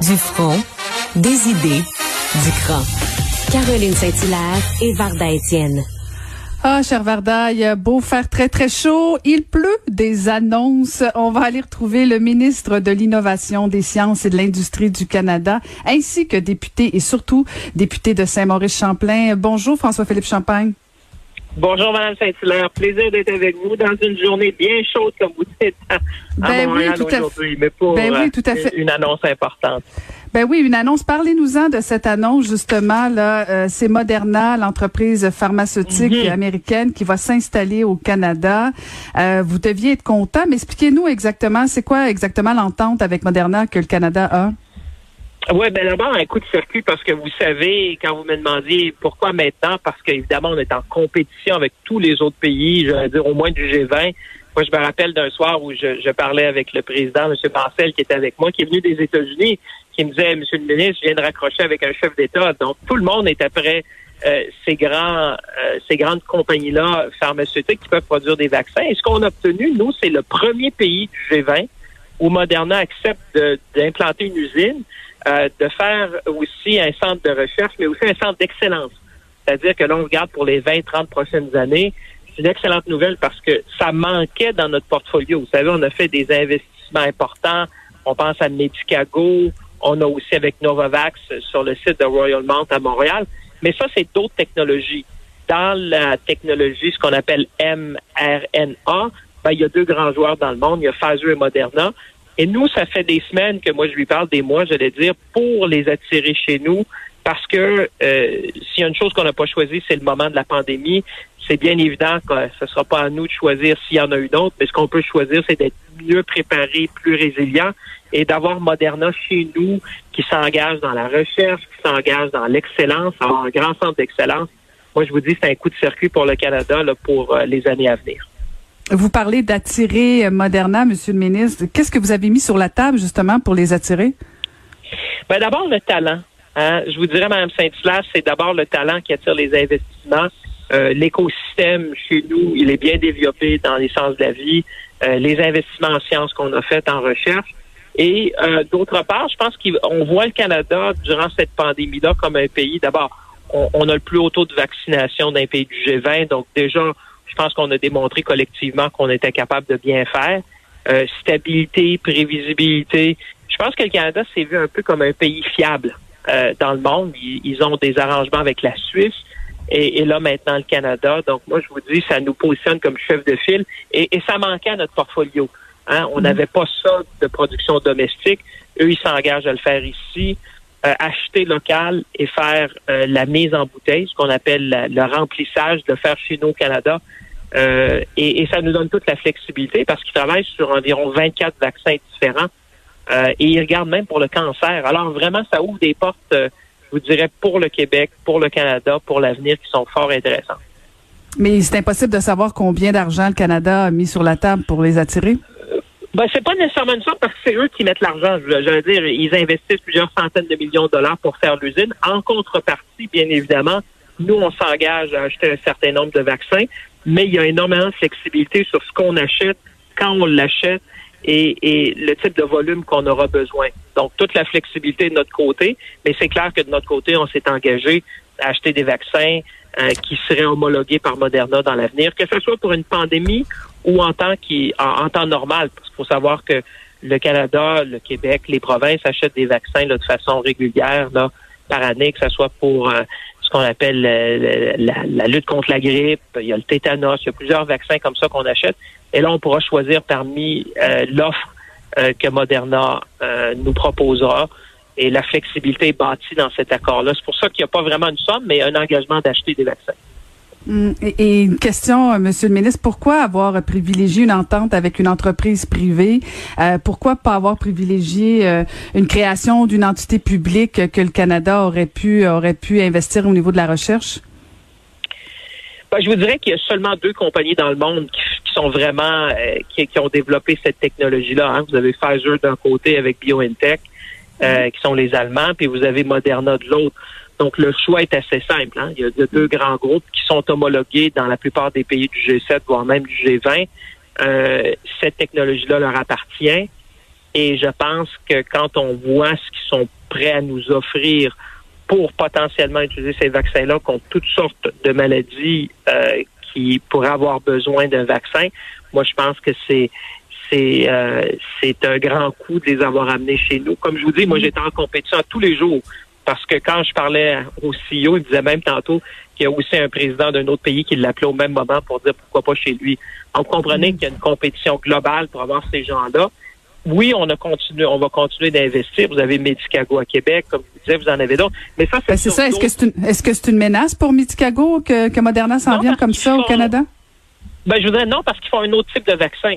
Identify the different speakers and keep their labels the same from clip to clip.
Speaker 1: Du front, des idées, du cran. Caroline Saint-Hilaire et Varda Étienne.
Speaker 2: Ah, cher Varda, il a beau faire très, très chaud, il pleut des annonces. On va aller retrouver le ministre de l'Innovation, des Sciences et de l'Industrie du Canada, ainsi que député et surtout député de Saint-Maurice-Champlain. Bonjour, François-Philippe Champagne.
Speaker 3: Bonjour, Mme Saint-Hilaire. Plaisir d'être avec vous dans une journée bien chaude, comme vous dites, à
Speaker 2: ben
Speaker 3: Montréal
Speaker 2: oui, tout à
Speaker 3: aujourd'hui, mais pour
Speaker 2: Ben oui,
Speaker 3: euh,
Speaker 2: tout à fait.
Speaker 3: une annonce importante.
Speaker 2: Ben oui, une annonce. Parlez-nous-en de cette annonce, justement. Là, euh, c'est Moderna, l'entreprise pharmaceutique
Speaker 3: Mhm.
Speaker 2: américaine qui va s'installer au Canada. Euh, vous deviez être content, mais expliquez-nous exactement, c'est quoi exactement l'entente avec Moderna que le Canada a?
Speaker 3: Oui, ben d'abord, un coup de circuit parce que vous savez, quand vous me demandiez pourquoi maintenant, parce qu'évidemment, on est en compétition avec tous les autres pays, je veux dire au moins du G20. Moi, je me rappelle d'un soir où je, je parlais avec le président, M. Bancel, qui était avec moi, qui est venu des États-Unis, qui me disait, Monsieur le ministre, je viens de raccrocher avec un chef d'État. Donc, tout le monde est après euh, ces grands, euh, ces grandes compagnies-là pharmaceutiques qui peuvent produire des vaccins. Et ce qu'on a obtenu, nous, c'est le premier pays du G20 où Moderna accepte d'implanter une usine, euh, de faire aussi un centre de recherche, mais aussi un centre d'excellence. C'est-à-dire que l'on regarde pour les 20, 30 prochaines années. C'est une excellente nouvelle parce que ça manquait dans notre portfolio. Vous savez, on a fait des investissements importants. On pense à Medicago. On a aussi avec Novavax sur le site de Royal Mount à Montréal. Mais ça, c'est d'autres technologies. Dans la technologie, ce qu'on appelle mRNA, ben, il y a deux grands joueurs dans le monde. Il y a Pfizer et Moderna. Et nous, ça fait des semaines que moi, je lui parle, des mois, j'allais dire, pour les attirer chez nous, parce que euh, s'il y a une chose qu'on n'a pas choisie, c'est le moment de la pandémie. C'est bien évident que ce ne sera pas à nous de choisir s'il y en a une autre, mais ce qu'on peut choisir, c'est d'être mieux préparé, plus résilient et d'avoir Moderna chez nous qui s'engage dans la recherche, qui s'engage dans l'excellence, avoir un grand centre d'excellence. Moi, je vous dis, c'est un coup de circuit pour le Canada là, pour euh, les années à venir.
Speaker 2: Vous parlez d'attirer euh, Moderna, Monsieur le ministre. Qu'est-ce que vous avez mis sur la table, justement, pour les attirer?
Speaker 3: Ben, d'abord, le talent. Hein. Je vous dirais, Mme Saint-Hilaire, c'est d'abord le talent qui attire les investissements. Euh, L'écosystème chez nous, il est bien développé dans les sens de la vie. Euh, les investissements en sciences qu'on a fait en recherche. Et euh, d'autre part, je pense qu'on voit le Canada durant cette pandémie-là comme un pays. D'abord, on, on a le plus haut taux de vaccination d'un pays du G20. Donc déjà, je pense qu'on a démontré collectivement qu'on était capable de bien faire. Euh, stabilité, prévisibilité. Je pense que le Canada s'est vu un peu comme un pays fiable euh, dans le monde. Ils, ils ont des arrangements avec la Suisse et, et, là maintenant le Canada. Donc moi, je vous dis, ça nous positionne comme chef de file et, et ça manquait à notre portfolio. Hein? On n'avait pas ça de production domestique. Eux, ils s'engagent à le faire ici. Euh, acheter local et faire euh, la mise en bouteille, ce qu'on appelle le remplissage, de faire chez nous au Canada. Euh, et, et, ça nous donne toute la flexibilité parce qu'ils travaillent sur environ 24 vaccins différents et ils regardent même pour le cancer. Alors vraiment, ça ouvre des portes, je vous dirais, pour le Québec, pour le Canada, pour l'avenir qui sont fort intéressantes.
Speaker 2: Mais c'est impossible de savoir combien d'argent le Canada a mis sur la table pour les attirer.
Speaker 3: Ben, c'est pas nécessairement une sorte parce que c'est eux qui mettent l'argent. Je veux dire, ils investissent plusieurs centaines de millions de dollars pour faire l'usine. En contrepartie, bien évidemment, nous, on s'engage à acheter un certain nombre de vaccins, mais il y a énormément de flexibilité sur ce qu'on achète, quand on l'achète et, et, le type de volume qu'on aura besoin. Donc, toute la flexibilité de notre côté, mais c'est clair que de notre côté, on s'est engagé à acheter des vaccins euh, qui seraient homologués par Moderna dans l'avenir, que ce soit pour une pandémie ou en temps qui en, temps normal, parce qu'il faut savoir que le Canada, le Québec, les provinces achètent des vaccins là, de façon régulière là, par année, que ce soit pour euh, ce qu'on appelle euh, la, lutte contre la grippe, il y a le tétanos, il y a plusieurs vaccins comme ça qu'on achète. Et là, on pourra choisir parmi euh, l'offre euh, que Moderna euh, nous proposera. Et la flexibilité bâtie dans cet accord-là. C'est pour ça qu'il n'y a pas vraiment une somme, mais un engagement d'acheter des vaccins.
Speaker 2: Hum, Et une question, euh, Monsieur le ministre, pourquoi avoir privilégié une entente avec une entreprise privée? Euh, Pourquoi pas avoir privilégié euh, une création d'une entité publique que le Canada aurait pu aurait pu investir au niveau de la recherche?
Speaker 3: Ben, je vous dirais qu'il y a seulement deux compagnies dans le monde qui, qui sont vraiment euh, qui, qui, ont développé cette technologie-là. Hein. Vous avez Pfizer d'un côté avec BioNTech, euh, qui sont les Allemands, puis vous avez Moderna de l'autre. Donc le choix est assez simple. Hein. Il, y a, deux grands groupes qui sont homologués dans la plupart des pays du G7, voire même du G20. Euh, cette technologie-là leur appartient. Et je pense que quand on voit ce qu'ils sont prêts à nous offrir pour potentiellement utiliser ces vaccins-là contre toutes sortes de maladies euh, qui pourraient avoir besoin d'un vaccin, moi je pense que c'est c'est euh, c'est un grand coup de les avoir amenés chez nous. Comme je vous dis, moi j'étais en compétition tous les jours parce que quand je parlais au CEO, il disait même tantôt qu'il y a aussi un président d'un autre pays qui l'appelait au même moment pour dire pourquoi pas chez lui. On comprenait qu'il y a une compétition globale pour avoir ces gens-là. Oui, on a continué, on va continuer d'investir. Vous avez Medicago à Québec, comme vous disiez, vous en avez d'autres.
Speaker 2: Mais ça, c'est ben, ça. Est-ce que c'est une, est-ce que c'est une menace pour Medicago que, que Moderna s'en vienne comme ça au Canada?
Speaker 3: Ben, je voudrais non, parce qu'ils font un autre type de vaccin.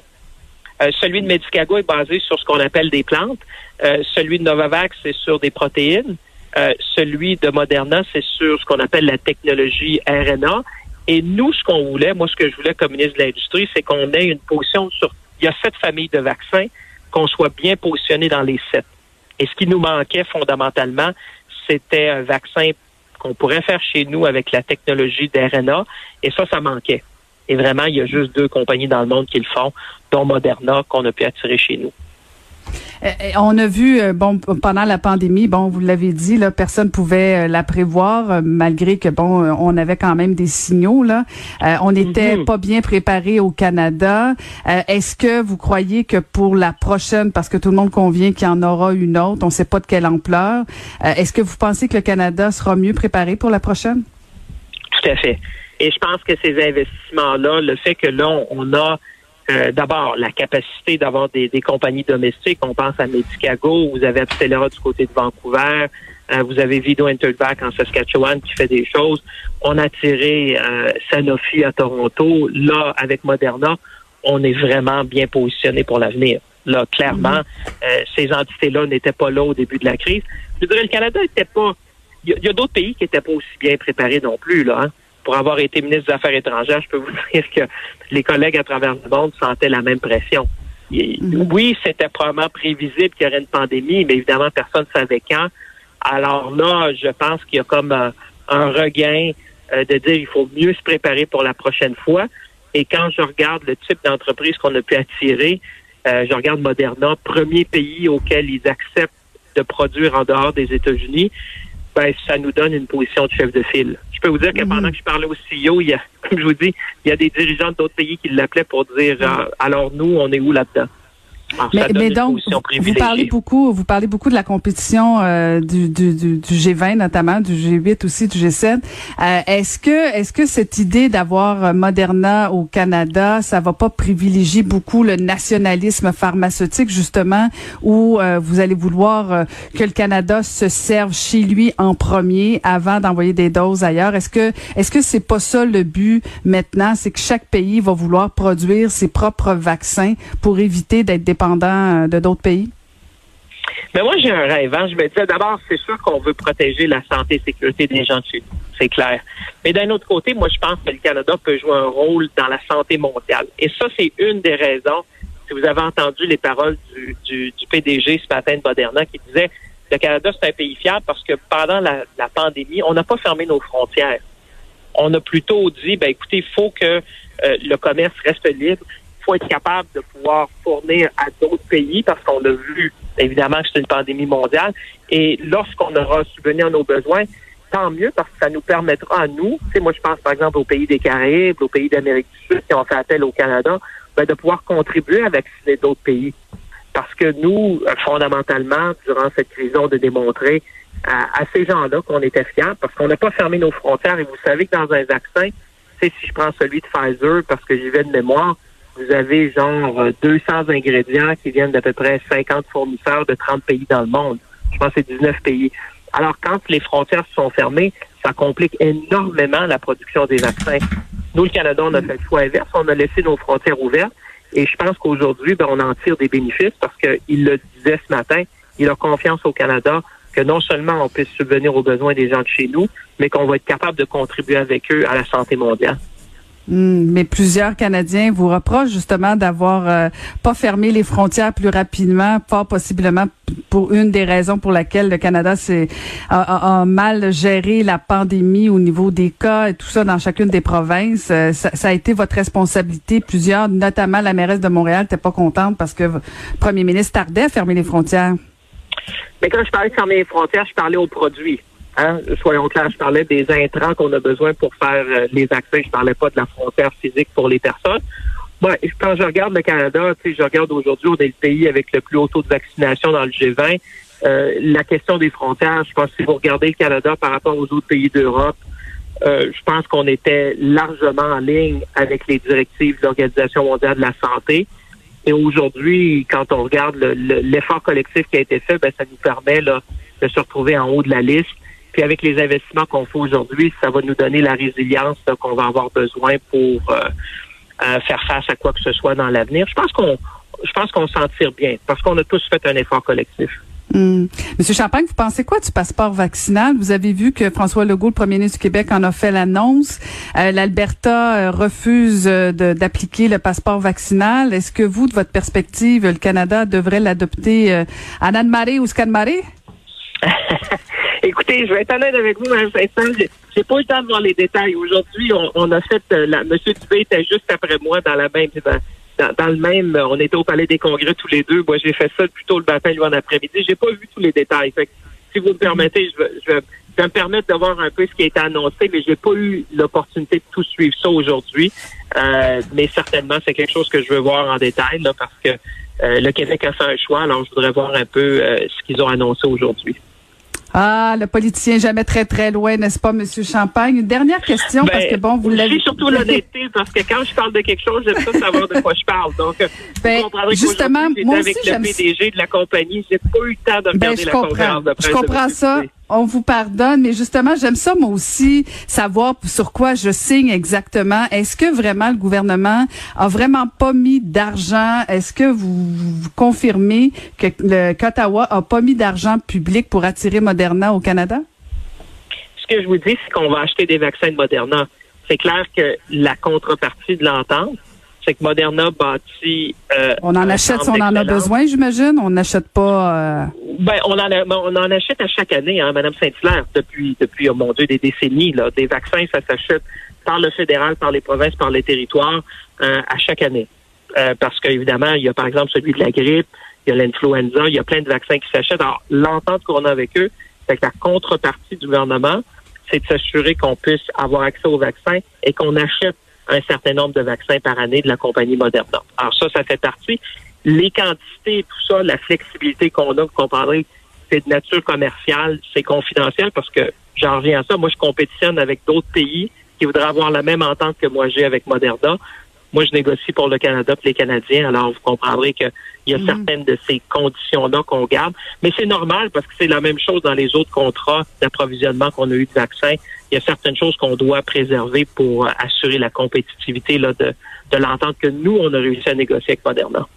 Speaker 3: Euh, celui de Medicago est basé sur ce qu'on appelle des plantes. Euh, celui de Novavax, c'est sur des protéines. Euh, celui de Moderna, c'est sur ce qu'on appelle la technologie RNA. Et nous, ce qu'on voulait, moi, ce que je voulais comme ministre de l'Industrie, c'est qu'on ait une position sur. Il y a sept familles de vaccins, qu'on soit bien positionné dans les sept. Et ce qui nous manquait fondamentalement, c'était un vaccin qu'on pourrait faire chez nous avec la technologie d'RNA. Et ça, ça manquait. Et vraiment, il y a juste deux compagnies dans le monde qui le font, dont Moderna, qu'on a pu attirer chez nous.
Speaker 2: Euh, euh, on a vu, euh, bon, pendant la pandémie, bon, vous l'avez dit, là, personne pouvait la prévoir, malgré que, bon, on avait quand même des signaux, là. on n'était mhm. pas bien préparé au Canada. Est-ce que vous croyez que pour la prochaine, parce que tout le monde convient qu'il y en aura une autre, on ne sait pas de quelle ampleur, est-ce que vous pensez que le Canada sera mieux préparé pour la prochaine?
Speaker 3: Tout à fait. Et je pense que ces investissements-là, le fait que là, on a euh, d'abord, la capacité d'avoir des, compagnies domestiques. On pense à Medicago, vous avez Abcellera du côté de Vancouver, euh, vous avez Vido Intervac en Saskatchewan qui fait des choses. On a tiré euh, Sanofi à Toronto. Là, avec Moderna, on est vraiment bien positionné pour l'avenir. Là, clairement, mm-hmm. ces entités-là n'étaient pas là au début de la crise. Je dirais, le Canada n'était pas... Il y a, d'autres pays qui n'étaient pas aussi bien préparés non plus. Là, hein pour avoir été ministre des Affaires étrangères, je peux vous dire que les collègues à travers le monde sentaient la même pression. Mhm. Oui, c'était probablement prévisible qu'il y aurait une pandémie, mais évidemment, personne ne savait quand. Alors là, je pense qu'il y a comme un, regain euh, de dire il faut mieux se préparer pour la prochaine fois. Et quand je regarde le type d'entreprise qu'on a pu attirer, euh, je regarde Moderna, premier pays auquel ils acceptent de produire en dehors des États-Unis ben, ça nous donne une position de chef de file. Je peux vous dire que pendant mhm. que je parlais au CEO, il y a, comme je vous dis, il y a des dirigeants d'autres pays qui l'appelaient pour dire euh, alors nous, on est où là-dedans?
Speaker 2: Mais, donc, vous parlez beaucoup, vous parlez beaucoup de la compétition euh, du, du, du, G20 notamment, du G8 aussi, du G7. Euh, est-ce que, est-ce que cette idée d'avoir Moderna au Canada, ça va pas privilégier beaucoup le nationalisme pharmaceutique justement, où euh, vous allez vouloir que le Canada se serve chez lui en premier avant d'envoyer des doses ailleurs? Est-ce que, est-ce que c'est pas ça le but maintenant, c'est que chaque pays va vouloir produire ses propres vaccins pour éviter d'être dépendant euh, de d'autres pays?
Speaker 3: Mais moi, j'ai un rêve. Hein. Je me disais, d'abord, c'est sûr qu'on veut protéger la santé et sécurité des gens de chez nous. C'est clair. Mais d'un autre côté, moi, je pense que le Canada peut jouer un rôle dans la santé mondiale. Et ça, c'est une des raisons. Si vous avez entendu les paroles du, PDG ce matin de Moderna qui disait le Canada, c'est un pays fiable parce que pendant la, pandémie, on n'a pas fermé nos frontières. On a plutôt dit, ben écoutez, il faut que euh, le commerce reste libre faut être capable de pouvoir fournir à d'autres pays parce qu'on a vu évidemment que c'est une pandémie mondiale. Et lorsqu'on aura subvenu à nos besoins, tant mieux parce que ça nous permettra à nous, tu sais, moi je pense par exemple aux pays des Caraïbes, aux pays d'Amérique du Sud qui ont fait appel au Canada, ben, de pouvoir contribuer avec d'autres pays. Parce que nous, fondamentalement, durant cette crise, on de démontrer à, à ces gens-là qu'on était fiers parce qu'on n'a pas fermé nos frontières. Et vous savez que dans un vaccin, si je prends celui de Pfizer parce que j'y vais de mémoire, vous avez genre 200 euh, ingrédients qui viennent d'à peu près 50 fournisseurs de 30 pays dans le monde. Je pense que c'est 19 pays. Alors, quand les frontières sont fermées, ça complique énormément la production des vaccins. Nous, le Canada, on a fait le choix inverse. On a laissé nos frontières ouvertes. Et je pense qu'aujourd'hui, ben, on en tire des bénéfices parce qu'il le disait ce matin, il a confiance au Canada que non seulement on puisse subvenir aux besoins des gens de chez nous, mais qu'on va être capable de contribuer avec eux à la santé mondiale.
Speaker 2: Hmm, mais plusieurs Canadiens vous reprochent justement d'avoir euh, pas fermé les frontières plus rapidement, pas possiblement pour une des raisons pour laquelle le Canada s'est a, mal géré la pandémie au niveau des cas et tout ça dans chacune des provinces. Euh, ça, ça, a été votre responsabilité. Plusieurs, notamment la mairesse de Montréal, n'était pas contente parce que le premier ministre tardait à fermer les frontières.
Speaker 3: Mais quand je parlais de fermer les frontières, je parlais aux produits. Hein? Soyons clairs, je parlais des intrants qu'on a besoin pour faire euh, les vaccins. Je parlais pas de la frontière physique pour les personnes. Moi, quand je regarde le Canada, je regarde aujourd'hui, on est le pays avec le plus haut taux de vaccination dans le G20. Euh, la question des frontières, je pense que si vous regardez le Canada par rapport aux autres pays d'Europe, euh, je pense qu'on était largement en ligne avec les directives de l'Organisation mondiale de la santé. Et aujourd'hui, quand on regarde l'effort collectif qui a été fait, ben, ça nous permet de se retrouver en haut de la liste. Puis avec les investissements qu'on fait aujourd'hui, ça va nous donner la résilience qu'on va avoir besoin pour euh, euh, faire face à quoi que ce soit dans l'avenir. Je pense qu'on je pense qu'on s'en tire bien parce qu'on a tous fait un effort collectif.
Speaker 2: Hmm. Monsieur Champagne, vous pensez quoi du passeport vaccinal? Vous avez vu que François Legault, le premier ministre du Québec, en a fait l'annonce. Euh, L'Alberta refuse d'appliquer le passeport vaccinal. Est-ce que vous, de votre perspective, le Canada devrait l'adopter à Anne-Marie ou Scan-Marie?
Speaker 3: Écoutez, je vais être honnête avec vous, Mme Saint-Saëns. J'ai pas eu le temps de voir les détails. Aujourd'hui, on, a fait, euh, la, Monsieur Dubé était juste après moi dans la même, dans, le même, on était au Palais des Congrès tous les deux. Moi, j'ai fait ça plutôt le matin, lui en après-midi. J'ai pas vu tous les détails. Fait si vous me permettez, je vais, je vais, me permettre de voir un peu ce qui a été annoncé, mais j'ai pas eu l'opportunité de tout suivre ça aujourd'hui. Euh, mais certainement, c'est quelque chose que je veux voir en détail, là, parce que euh, le Québec a fait un choix. Alors, je voudrais voir un peu ce qu'ils ont annoncé aujourd'hui.
Speaker 2: Ah, le politicien jamais très très loin, n'est-ce pas, Monsieur Champagne? Une dernière question, parce que bon, vous l'avez...
Speaker 3: surtout l'honnêteté, parce que quand je parle de quelque chose, j'aime pas savoir de quoi je parle. Donc, ben, vous justement, moi aussi, avec le PDG de la compagnie, j'ai pas eu le temps de ben, regarder la conférence de presse.
Speaker 2: Je comprends ça on vous pardonne, mais justement, j'aime ça moi aussi savoir sur quoi je signe exactement. Est-ce que vraiment le gouvernement a vraiment pas mis d'argent? Est-ce que vous, confirmez que le qu'Ottawa a pas mis d'argent public pour attirer Moderna au Canada?
Speaker 3: Ce que je vous dis, c'est qu'on va acheter des vaccins de Moderna. C'est clair que la contrepartie de l'entente, c'est que Moderna bâtit.
Speaker 2: Euh, on en achète si on en a besoin, j'imagine. On n'achète pas.
Speaker 3: Euh... Ben, on en, on en achète à chaque année, hein, Madame Saint-Hilaire, depuis, depuis, oh mon Dieu, des décennies. Là, des vaccins, ça s'achète par le fédéral, par les provinces, par les territoires, euh, à chaque année. Parce qu'évidemment, il y a par exemple celui de la grippe, il y a l'influenza, il y a plein de vaccins qui s'achètent. Alors, l'entente qu'on a avec eux, c'est la contrepartie du gouvernement, c'est de s'assurer qu'on puisse avoir accès aux vaccins et qu'on achète un certain nombre de vaccins par année de la compagnie Moderna. Alors ça, ça fait partie. Les quantités, tout ça, la flexibilité qu'on a, vous comprendrez, c'est de nature commerciale, c'est confidentiel parce que j'en reviens à ça. Moi, je compétitionne avec d'autres pays qui voudraient avoir la même entente que moi j'ai avec Moderna. Moi, je négocie pour le Canada et les Canadiens. Alors, vous comprendrez qu'il y a mm. certaines de ces conditions-là qu'on garde. Mais c'est normal parce que c'est la même chose dans les autres contrats d'approvisionnement qu'on a eu de vaccins. Il y a certaines choses qu'on doit préserver pour assurer la compétitivité là, de, de l'entente que nous, on a réussi à négocier avec Moderna.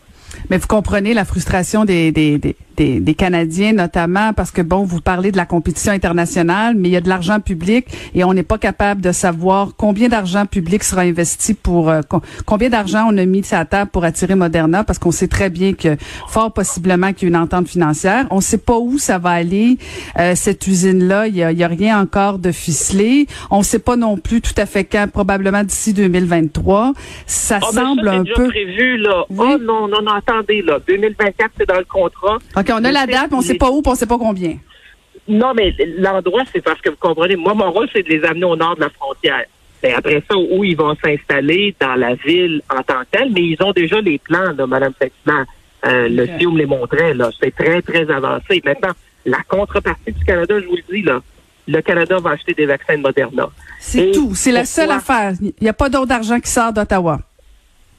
Speaker 2: Mais vous comprenez la frustration des, des, des, des, des Canadiens, notamment parce que, bon, vous parlez de la compétition internationale, mais il y a de l'argent public et on n'est pas capable de savoir combien d'argent public sera investi pour, euh, combien d'argent on a mis à la table pour attirer Moderna, parce qu'on sait très bien que, fort possiblement qu'il y a une entente financière. On ne sait pas où ça va aller, euh, cette usine-là. Il y a, y a, rien encore de ficelé. On ne sait pas non plus tout à fait quand, probablement d'ici 2023. Ça
Speaker 3: ah,
Speaker 2: semble un peu...
Speaker 3: prévu, là. Oh non, non, non, attendez, là. 2024, c'est dans le contrat.
Speaker 2: OK, on a la date, mais on ne sait pas où, puis on ne sait pas combien.
Speaker 3: Non, mais l'endroit, c'est parce que vous comprenez, moi, mon rôle, c'est de les amener au nord de la frontière. Ben, après ça, où ils vont s'installer dans la ville en tant que telle, mais ils ont déjà les plans, là, Mme Sexman. Euh, Le film les montrait, là. C'est très, très avancé. Maintenant, la contrepartie du Canada, je vous le dis, là, le Canada va acheter des vaccins de Moderna.
Speaker 2: C'est tout. C'est la seule affaire. Il n'y a pas d'autre argent qui sort d'Ottawa.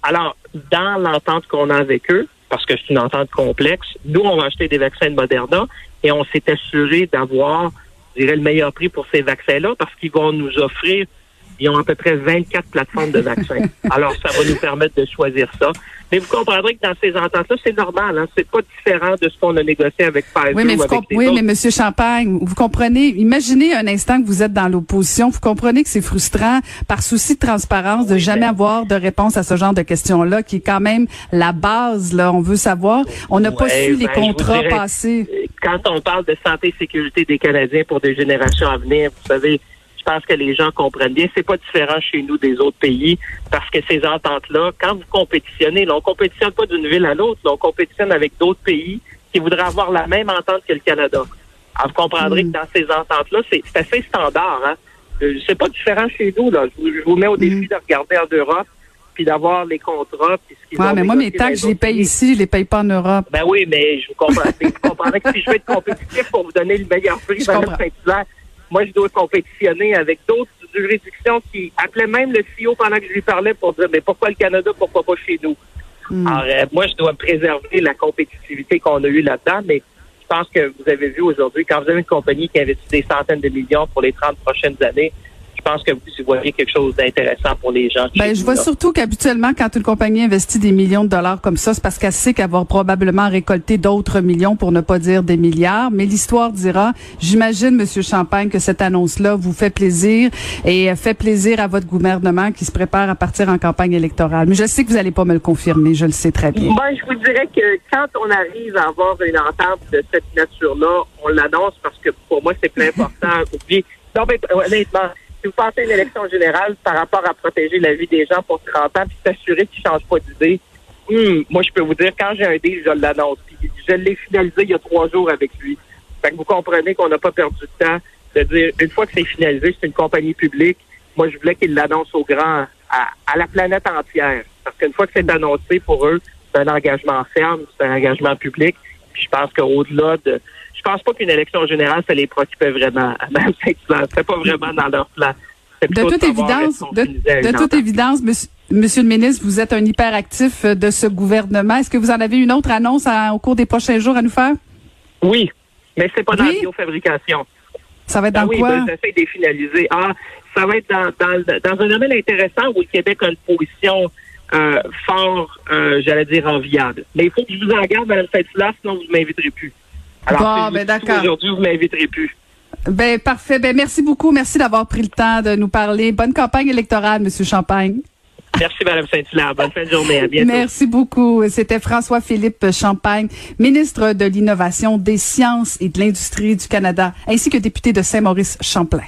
Speaker 3: Alors, dans l'entente qu'on a avec eux, parce que c'est une entente complexe. Nous, on va acheter des vaccins de Moderna et on s'est assuré d'avoir, je dirais, le meilleur prix pour ces vaccins-là parce qu'ils vont nous offrir ils ont à peu près 24 plateformes de vaccins. Alors, ça va nous permettre de choisir ça. Mais vous comprendrez que dans ces ententes-là, c'est normal. Hein? C'est pas différent de ce qu'on a négocié avec Pfizer
Speaker 2: oui, mais
Speaker 3: ou avec les
Speaker 2: oui,
Speaker 3: autres.
Speaker 2: mais Monsieur Champagne, vous comprenez. Imaginez un instant que vous êtes dans l'opposition. Vous comprenez que c'est frustrant, par souci de transparence, de
Speaker 3: Oui,
Speaker 2: jamais
Speaker 3: mais-
Speaker 2: avoir de réponse à ce genre de questions-là, qui est quand même la base. Là, on veut savoir. On n'a pas su les
Speaker 3: ben,
Speaker 2: contrats
Speaker 3: dirais,
Speaker 2: passés.
Speaker 3: Quand on parle de santé et sécurité des Canadiens pour des générations à venir, vous savez, pense que les gens comprennent bien. C'est pas différent chez nous des autres pays parce que ces ententes-là, quand vous compétitionnez, là, on compétitionne pas d'une ville à l'autre, on compétitionne avec d'autres pays qui voudraient avoir la même entente que le Canada. Alors, vous comprendrez
Speaker 2: Mm.
Speaker 3: que dans ces ententes-là, c'est c'est assez standard. Hein? Euh, C'est pas différent chez nous. Là. Je, vous, je vous mets au défi
Speaker 2: Mm.
Speaker 3: de regarder en Europe puis d'avoir les contrats. Puis ce qu'ils
Speaker 2: Ouais, mais moi, mes taxes, je
Speaker 3: les
Speaker 2: paye
Speaker 3: pays.
Speaker 2: ici, je les paye pas en Europe.
Speaker 3: Ben oui, mais je vous comprends. Vous comprenez que si je veux être compétitif pour vous donner le meilleur prix,
Speaker 2: Je
Speaker 3: Madame
Speaker 2: comprends.
Speaker 3: Saint-Hilaire, moi, je dois compétitionner avec d'autres juridictions qui appelaient même le CEO pendant que je lui parlais pour dire, mais pourquoi le Canada, pourquoi pas chez nous?
Speaker 2: Hmm.
Speaker 3: Alors, euh, moi, je dois préserver la compétitivité qu'on a eue là-dedans, mais je pense que vous avez vu aujourd'hui, quand vous avez une compagnie qui investit des centaines de millions pour les 30 prochaines années, pense que vous y voyez quelque chose d'intéressant pour les gens.
Speaker 2: Ben, je vois
Speaker 3: là.
Speaker 2: surtout qu'habituellement, quand une compagnie investit des millions de dollars comme ça, c'est parce qu'elle sait qu'elle va probablement récolter d'autres millions, pour ne pas dire des milliards. Mais l'histoire dira, j'imagine, Monsieur Champagne, que cette annonce-là vous fait plaisir et fait plaisir à votre gouvernement qui se prépare à partir en campagne électorale. Mais je sais que vous allez pas me le confirmer, je le sais très bien.
Speaker 3: Ben, je vous dirais que quand on arrive à avoir une entente de cette nature-là, on l'annonce parce que pour moi, c'est plus important. Oubliez- non, mais honnêtement, si vous pensez une élection générale par rapport à protéger la vie des gens pour 30 ans puis s'assurer qu'ils ne changent pas d'idée, hum, moi, je peux vous dire, quand j'ai un deal, je l'annonce. Je l'ai finalisé il y a trois jours avec lui. Fait que vous comprenez qu'on n'a pas perdu de temps de dire, une fois que c'est finalisé, c'est une compagnie publique. Moi, je voulais qu'il l'annonce au grand, à, à la planète entière. Parce qu'une fois que c'est annoncé pour eux, c'est un engagement ferme, c'est un engagement public. Puis je pense qu'au-delà de... Je pense pas qu'une élection générale, ça les préoccupait vraiment. Même Saint-Hilaire, c'était pas vraiment dans leur plan.
Speaker 2: De toute évidence, de,
Speaker 3: à
Speaker 2: toute évidence, monsieur, monsieur le ministre, vous êtes un hyperactif euh, de ce gouvernement. Est-ce que vous en avez une autre annonce à- au cours des prochains jours à nous faire?
Speaker 3: Oui, mais c'est pas dans
Speaker 2: Oui?
Speaker 3: la biofabrication.
Speaker 2: Ça va être
Speaker 3: Ah
Speaker 2: dans
Speaker 3: oui,
Speaker 2: quoi?
Speaker 3: ben, j'essaie de les finaliser. Ah, ça va être dans, dans, dans un domaine intéressant où le Québec a une position euh, fort, euh, j'allais dire, enviable. Mais il faut que je vous en garde, Mme Saint-Hilaire, sinon vous ne m'inviterez plus. Alors,
Speaker 2: Bon,
Speaker 3: si
Speaker 2: ben, d'accord.
Speaker 3: Aujourd'hui, vous ne m'inviterez plus.
Speaker 2: Ben parfait. Ben merci beaucoup. Merci d'avoir pris le temps de nous parler. Bonne campagne électorale, Monsieur Champagne.
Speaker 3: Merci, Mme Saint-Hilaire. Bonne fin de journée. À bientôt.
Speaker 2: Merci beaucoup. C'était François-Philippe Champagne, ministre de l'Innovation, des Sciences et de l'Industrie du Canada, ainsi que député de Saint-Maurice-Champlain.